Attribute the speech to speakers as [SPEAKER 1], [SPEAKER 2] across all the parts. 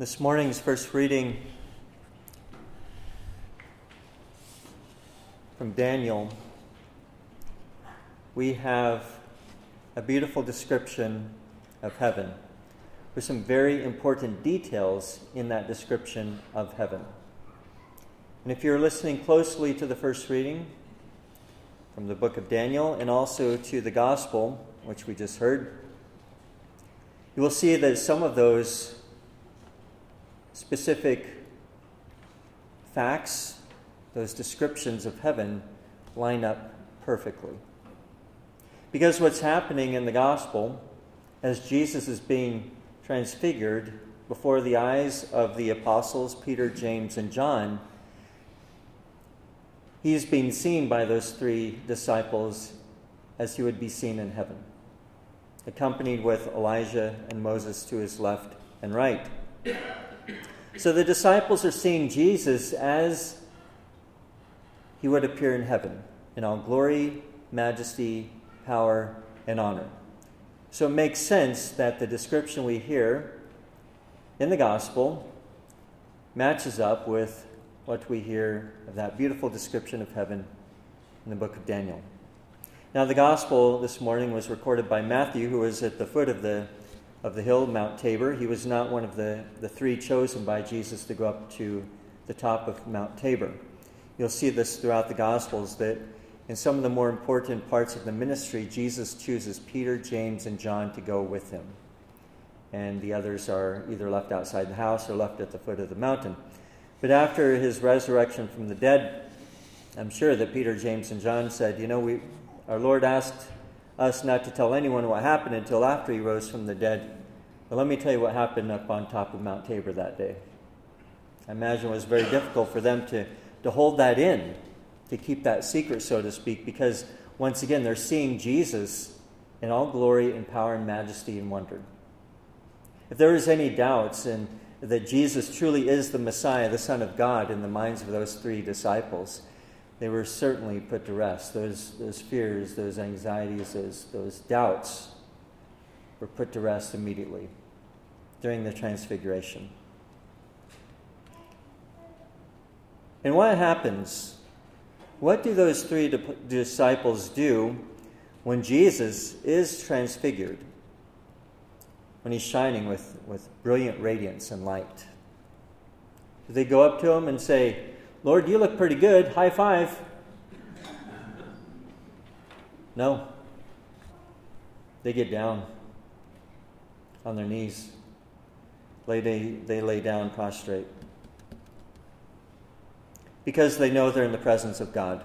[SPEAKER 1] This morning's first reading from Daniel, we have a beautiful description of heaven with some very important details in that description of heaven. And if you're listening closely to the first reading from the book of Daniel and also to the gospel, which we just heard, you will see that some of those specific facts, those descriptions of heaven, line up perfectly. Because what's happening in the gospel, as Jesus is being transfigured before the eyes of the apostles Peter, James, and John, he is being seen by those three disciples as he would be seen in heaven, accompanied with Elijah and Moses to his left and right. So the disciples are seeing Jesus as he would appear in heaven, in all glory, majesty, power, and honor. So it makes sense that the description we hear in the gospel matches up with what we hear of that beautiful description of heaven in the book of Daniel. Now, the gospel this morning was recorded by Matthew, who was at the foot of the of the hill, Mount Tabor. He was not one of the, the three chosen by Jesus to go up to the top of Mount Tabor. You'll see this throughout the Gospels that in some of the more important parts of the ministry, Jesus chooses Peter, James, and John to go with him. And the others are either left outside the house or left at the foot of the mountain. But after his resurrection from the dead, I'm sure that Peter, James, and John said, You know, we, our Lord asked us not to tell anyone what happened until after he rose from the dead. But let me tell you what happened up on top of Mount Tabor that day. I imagine it was very difficult for them to, to hold that in, to keep that secret, so to speak, because once again, they're seeing Jesus in all glory and power and majesty and wonder. If there is any doubts in, that Jesus truly is the Messiah, the Son of God, in the minds of those three disciples, they were certainly put to rest. Those, those fears, those anxieties, those, those doubts were put to rest immediately during the transfiguration. And what happens? What do those three disciples do when Jesus is transfigured? When he's shining with, with brilliant radiance and light? Do they go up to him and say, Lord, you look pretty good. High five. No. They get down on their knees. Lay, they, they lay down prostrate. Because they know they're in the presence of God.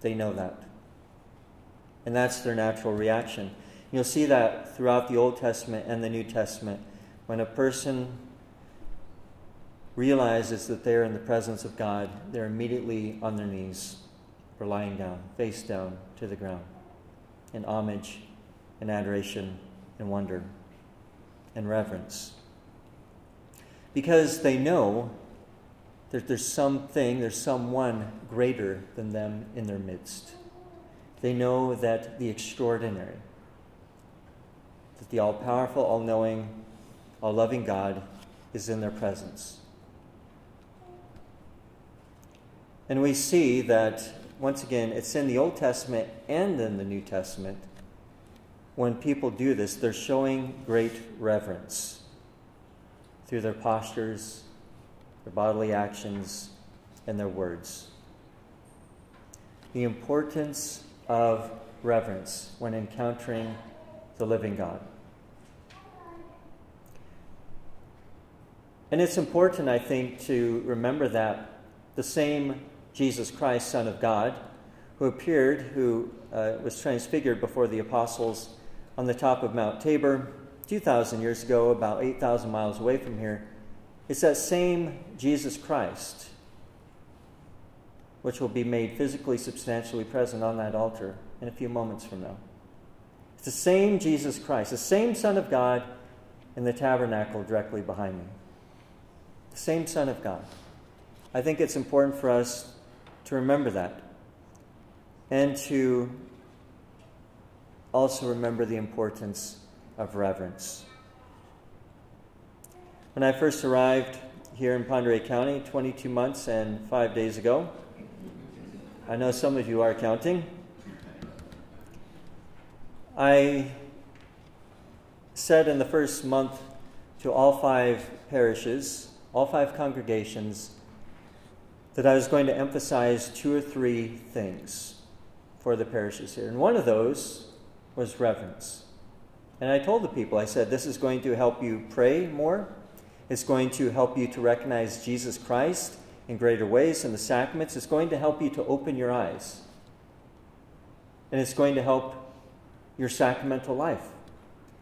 [SPEAKER 1] They know that. And that's their natural reaction. You'll see that throughout the Old Testament and the New Testament. When a person realizes that they're in the presence of God, they're immediately on their knees or lying down, face down to the ground, in homage and adoration and wonder and reverence. Because they know that there's something, there's someone greater than them in their midst. They know that the extraordinary, that the all powerful, all knowing, all loving God is in their presence. And we see that, once again, it's in the Old Testament and in the New Testament. When people do this, they're showing great reverence through their postures, their bodily actions, and their words. The importance of reverence when encountering the living God. And it's important, I think, to remember that the same Jesus Christ, Son of God, who appeared, who uh, was transfigured before the apostles on the top of Mount Tabor 2,000 years ago, about 8,000 miles away from here. It's that same Jesus Christ which will be made physically, substantially present on that altar in a few moments from now. It's the same Jesus Christ, the same Son of God in the tabernacle directly behind me. The same Son of God. I think it's important for us to remember that and to also remember the importance of reverence. When I first arrived here in Oreille County 22 months and five days ago, I know some of you are counting. I said in the first month to all five parishes, all five congregations, that I was going to emphasize two or three things for the parishes here. And one of those was reverence. And I told the people, I said, this is going to help you pray more. It's going to help you to recognize Jesus Christ in greater ways in the sacraments. It's going to help you to open your eyes. And it's going to help your sacramental life.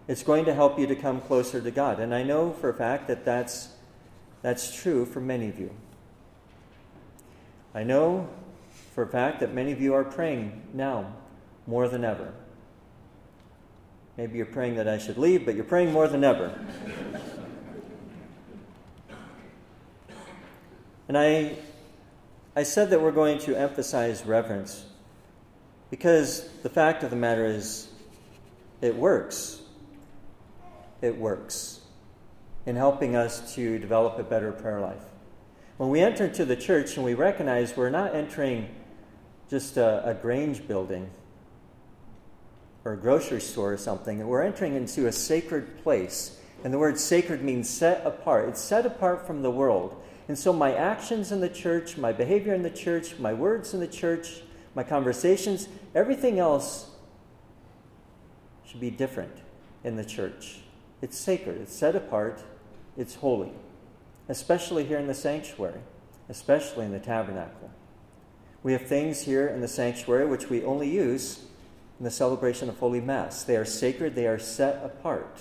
[SPEAKER 1] It's going to help you to come closer to God. And I know for a fact that that's, that's true for many of you. I know for a fact that many of you are praying now more than ever. Maybe you're praying that I should leave, but you're praying more than ever. and I, I said that we're going to emphasize reverence because the fact of the matter is, it works. It works in helping us to develop a better prayer life. When we enter into the church and we recognize we're not entering just a, a Grange building or a grocery store or something, we're entering into a sacred place. And the word sacred means set apart. It's set apart from the world. And so my actions in the church, my behavior in the church, my words in the church, my conversations, everything else should be different in the church. It's sacred, it's set apart, it's holy especially here in the sanctuary, especially in the tabernacle. We have things here in the sanctuary which we only use in the celebration of Holy Mass. They are sacred, they are set apart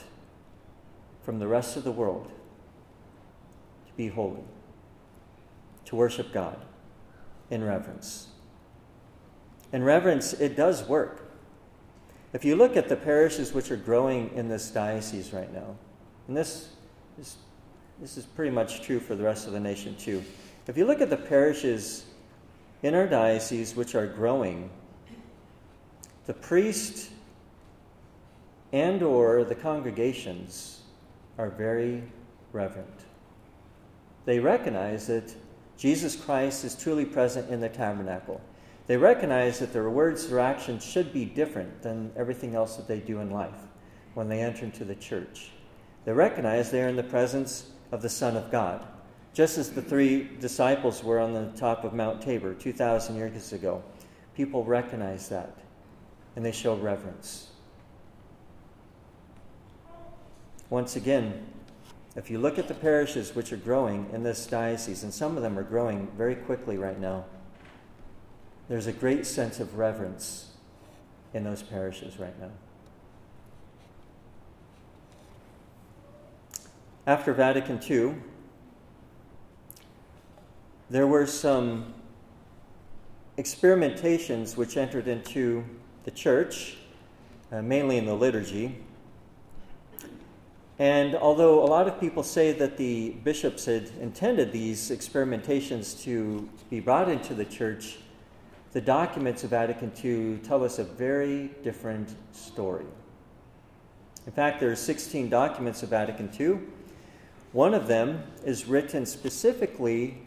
[SPEAKER 1] from the rest of the world to be holy, to worship God in reverence. In reverence, it does work. If you look at the parishes which are growing in this diocese right now, and this is this is pretty much true for the rest of the nation too. If you look at the parishes in our diocese which are growing, the priest and or the congregations are very reverent. They recognize that Jesus Christ is truly present in the tabernacle. They recognize that their words or actions should be different than everything else that they do in life when they enter into the church. They recognize they are in the presence of the Son of God, just as the three disciples were on the top of Mount Tabor 2,000 years ago. People recognize that and they show reverence. Once again, if you look at the parishes which are growing in this diocese, and some of them are growing very quickly right now, there's a great sense of reverence in those parishes right now. After Vatican II, there were some experimentations which entered into the church, uh, mainly in the liturgy. And although a lot of people say that the bishops had intended these experimentations to be brought into the church, the documents of Vatican II tell us a very different story. In fact, there are 16 documents of Vatican II. One of them is written specifically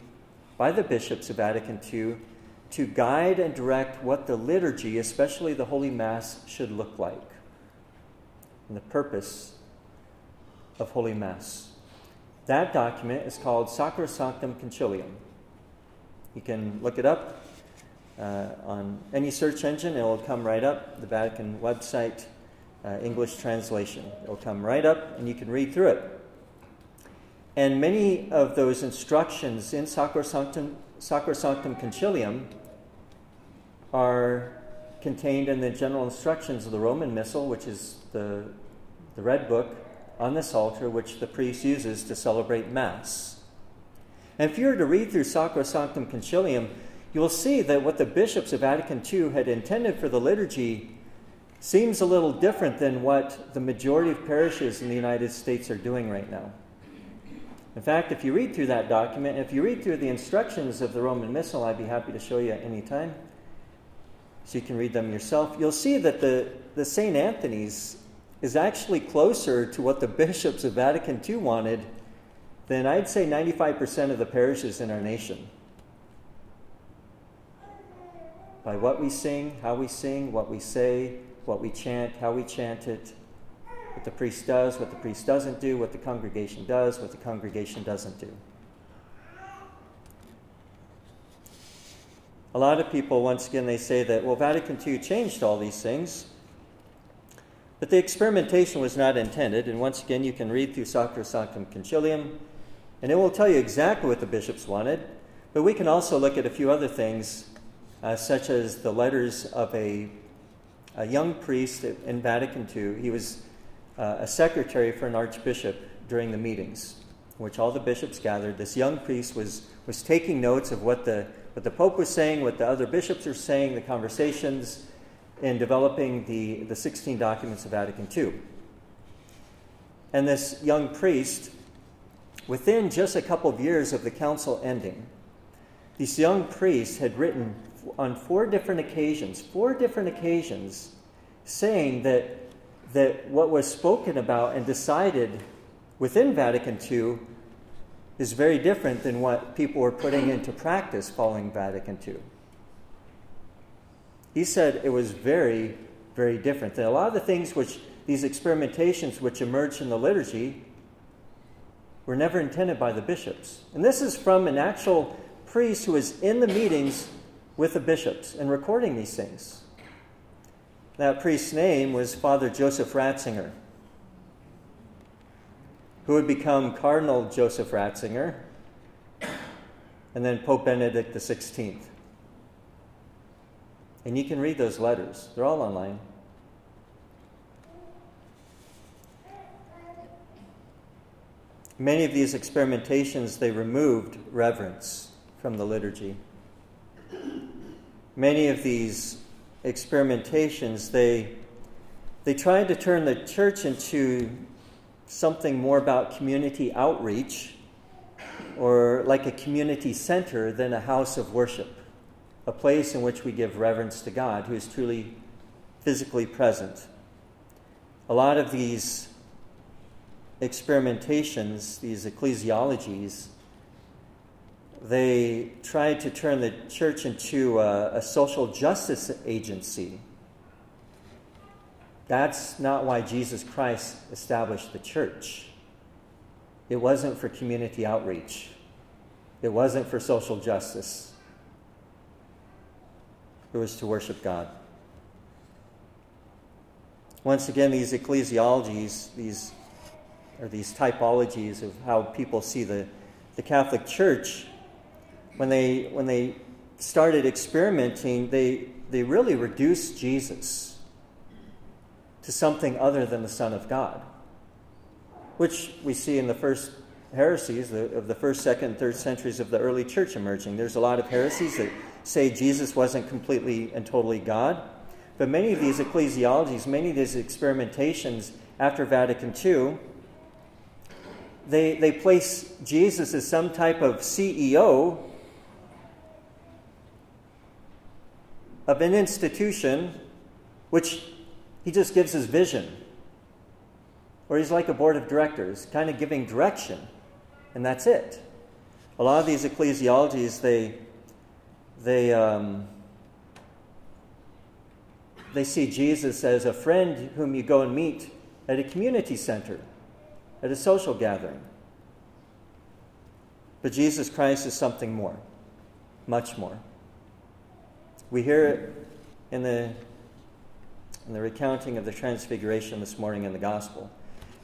[SPEAKER 1] by the bishops of Vatican II to guide and direct what the liturgy, especially the Holy Mass, should look like and the purpose of Holy Mass. That document is called Sacrosanctum Concilium. You can look it up uh, on any search engine, it will come right up. The Vatican website, uh, English translation. It will come right up, and you can read through it. And many of those instructions in Sacrosanctum, Sacrosanctum Concilium are contained in the general instructions of the Roman Missal, which is the, the red book on this altar, which the priest uses to celebrate Mass. And if you were to read through Sacrosanctum Concilium, you will see that what the bishops of Vatican II had intended for the liturgy seems a little different than what the majority of parishes in the United States are doing right now. In fact, if you read through that document, if you read through the instructions of the Roman Missal, I'd be happy to show you at any time, so you can read them yourself. You'll see that the, the St. Anthony's is actually closer to what the bishops of Vatican II wanted than I'd say 95% of the parishes in our nation. By what we sing, how we sing, what we say, what we chant, how we chant it, what the priest does, what the priest doesn't do, what the congregation does, what the congregation doesn't do. A lot of people, once again, they say that, well, Vatican II changed all these things, but the experimentation was not intended. And once again, you can read through Sacrosanctum Concilium, and it will tell you exactly what the bishops wanted. But we can also look at a few other things, uh, such as the letters of a, a young priest in Vatican II. He was uh, a secretary for an archbishop during the meetings, which all the bishops gathered. This young priest was, was taking notes of what the what the Pope was saying, what the other bishops are saying, the conversations in developing the, the 16 documents of Vatican II. And this young priest, within just a couple of years of the council ending, this young priest had written on four different occasions, four different occasions, saying that, that what was spoken about and decided within Vatican II is very different than what people were putting into practice following Vatican II. He said it was very, very different. That a lot of the things which these experimentations which emerged in the liturgy were never intended by the bishops. And this is from an actual priest who was in the meetings with the bishops and recording these things. That priest's name was Father Joseph Ratzinger who would become Cardinal Joseph Ratzinger, and then Pope Benedict XVI. And you can read those letters, they're all online. Many of these experimentations, they removed reverence from the liturgy. Many of these experimentations, they, they tried to turn the church into something more about community outreach or like a community center than a house of worship, a place in which we give reverence to God who is truly physically present. A lot of these experimentations, these ecclesiologies, they tried to turn the church into a, a social justice agency that's not why Jesus Christ established the church. It wasn't for community outreach, it wasn't for social justice, it was to worship God. Once again, these ecclesiologies, these or these typologies of how people see the, the Catholic Church, when they when they started experimenting, they they really reduced Jesus to something other than the Son of God, which we see in the first heresies of the first, second, third centuries of the early church emerging. There's a lot of heresies that say Jesus wasn't completely and totally God. But many of these ecclesiologies, many of these experimentations after Vatican II, they, they place Jesus as some type of CEO of an institution which he just gives his vision. Or he's like a board of directors, kind of giving direction, and that's it. A lot of these ecclesiologies, they, they, um, they see Jesus as a friend whom you go and meet at a community center, at a social gathering. But Jesus Christ is something more, much more. We hear it in the in the recounting of the Transfiguration this morning in the Gospel.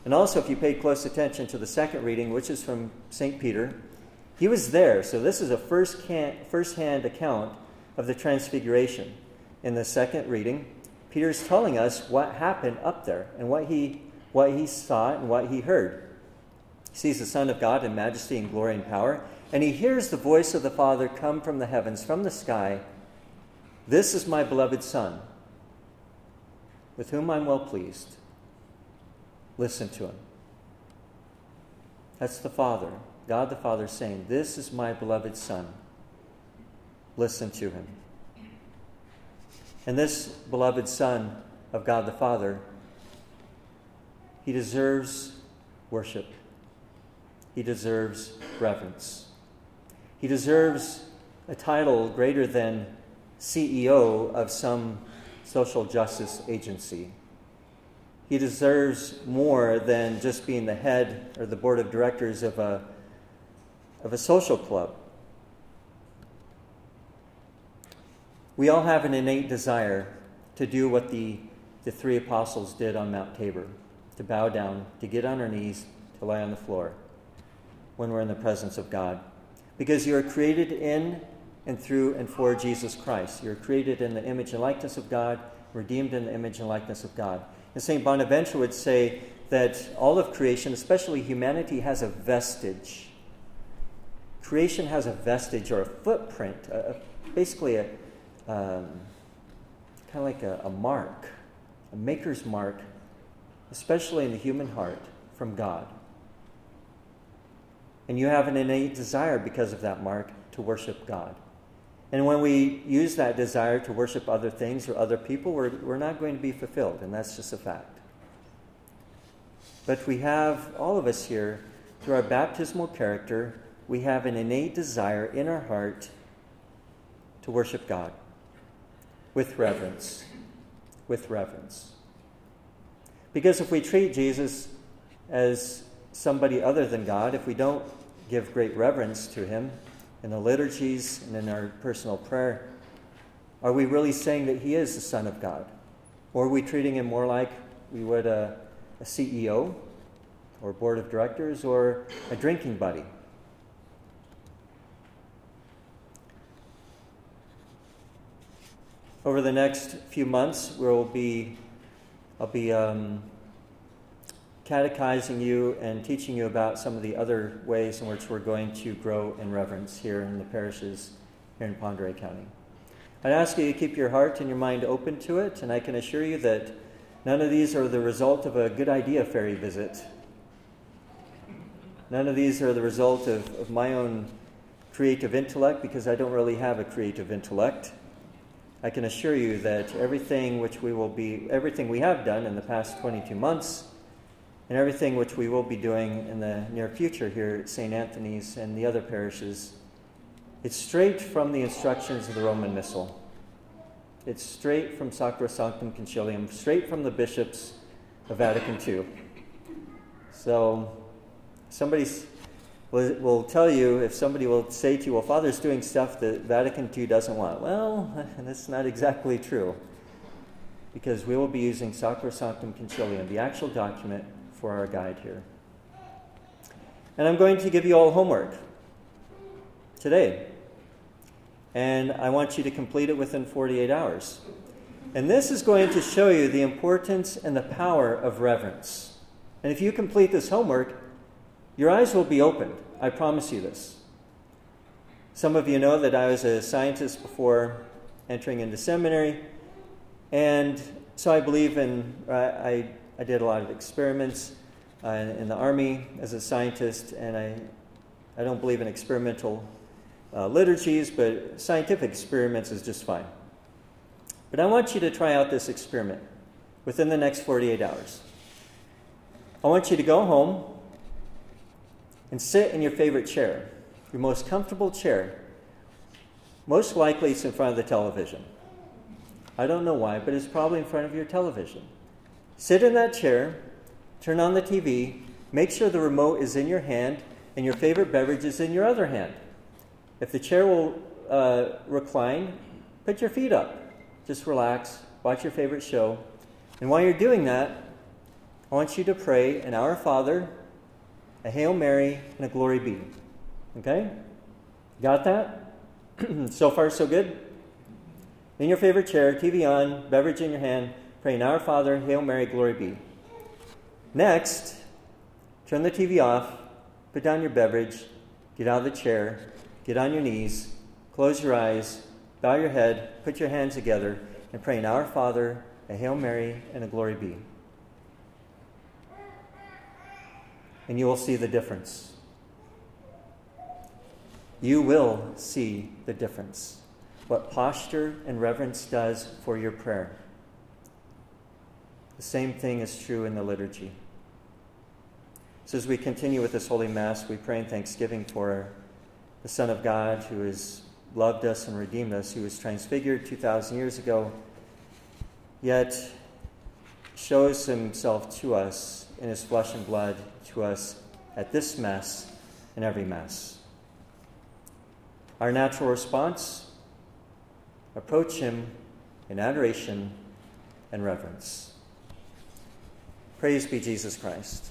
[SPEAKER 1] And also, if you paid close attention to the second reading, which is from St. Peter, he was there. So, this is a first hand account of the Transfiguration. In the second reading, Peter is telling us what happened up there and what he, what he saw and what he heard. He sees the Son of God in majesty and glory and power, and he hears the voice of the Father come from the heavens, from the sky This is my beloved Son with whom I'm well pleased. Listen to him. That's the Father, God the Father saying, This is my beloved Son. Listen to him. And this beloved Son of God the Father, he deserves worship. he deserves reverence. He deserves a title greater than CEO of some social justice agency. He deserves more than just being the head or the board of directors of a, of a social club. We all have an innate desire to do what the, the three apostles did on Mount Tabor to bow down, to get on our knees, to lie on the floor when we're in the presence of God. Because you are created in and through and for Jesus Christ. You're created in the image and likeness of God, redeemed in the image and likeness of God. And St. Bonaventure would say that all of creation, especially humanity, has a vestige. Creation has a vestige or a footprint, a, basically a um, kind of like a, a mark, a maker's mark, especially in the human heart, from God. And you have an innate desire because of that mark to worship God. And when we use that desire to worship other things or other people, we're, we're not going to be fulfilled, and that's just a fact. But we have, all of us here, through our baptismal character, we have an innate desire in our heart to worship God with reverence. With reverence. Because if we treat Jesus as somebody other than God, if we don't give great reverence to him, in the liturgies and in our personal prayer, are we really saying that he is the Son of God? Or are we treating him more like we would a, a CEO or board of directors or a drinking buddy? Over the next few months, we'll be, I'll be um, catechizing you and teaching you about some of the other ways in which we're going to grow in reverence here in the parishes here in Oreille County. I'd ask you to keep your heart and your mind open to it, and I can assure you that none of these are the result of a good idea fairy visit. None of these are the result of, of my own creative intellect because I don't really have a creative intellect. I can assure you that everything which we will be, everything we have done in the past 22 months and everything which we will be doing in the near future here at St. Anthony's and the other parishes, it's straight from the instructions of the Roman Missal. It's straight from Sacrosanctum Concilium, straight from the bishops of Vatican II. So, somebody will, will tell you, if somebody will say to you, well, Father's doing stuff that Vatican II doesn't want. Well, that's not exactly true. Because we will be using Sacrosanctum Concilium, the actual document for our guide here. And I'm going to give you all homework today. And I want you to complete it within 48 hours. And this is going to show you the importance and the power of reverence. And if you complete this homework, your eyes will be opened. I promise you this. Some of you know that I was a scientist before entering into seminary. And so I believe in, uh, I, I did a lot of experiments uh, in the Army as a scientist, and I, I don't believe in experimental uh, liturgies, but scientific experiments is just fine. But I want you to try out this experiment within the next 48 hours. I want you to go home and sit in your favorite chair, your most comfortable chair. Most likely it's in front of the television. I don't know why, but it's probably in front of your television. Sit in that chair, turn on the TV, make sure the remote is in your hand and your favorite beverage is in your other hand. If the chair will uh, recline, put your feet up. Just relax, watch your favorite show. And while you're doing that, I want you to pray an Our Father, a Hail Mary, and a Glory Be. Okay? Got that? so far, so good? In your favorite chair, TV on, beverage in your hand, praying Our Father, Hail Mary, Glory Be. Next, turn the TV off, put down your beverage, get out of the chair, get on your knees, close your eyes, bow your head, put your hands together, and pray Our Father, a Hail Mary, and a Glory Be. And you will see the difference. You will see the difference. What posture and reverence does for your prayer. The same thing is true in the liturgy. So as we continue with this Holy Mass, we pray in thanksgiving for the Son of God who has loved us and redeemed us, who was transfigured 2,000 years ago, yet shows himself to us in his flesh and blood to us at this Mass and every Mass. Our natural response approach him in adoration and reverence. Praise be Jesus Christ.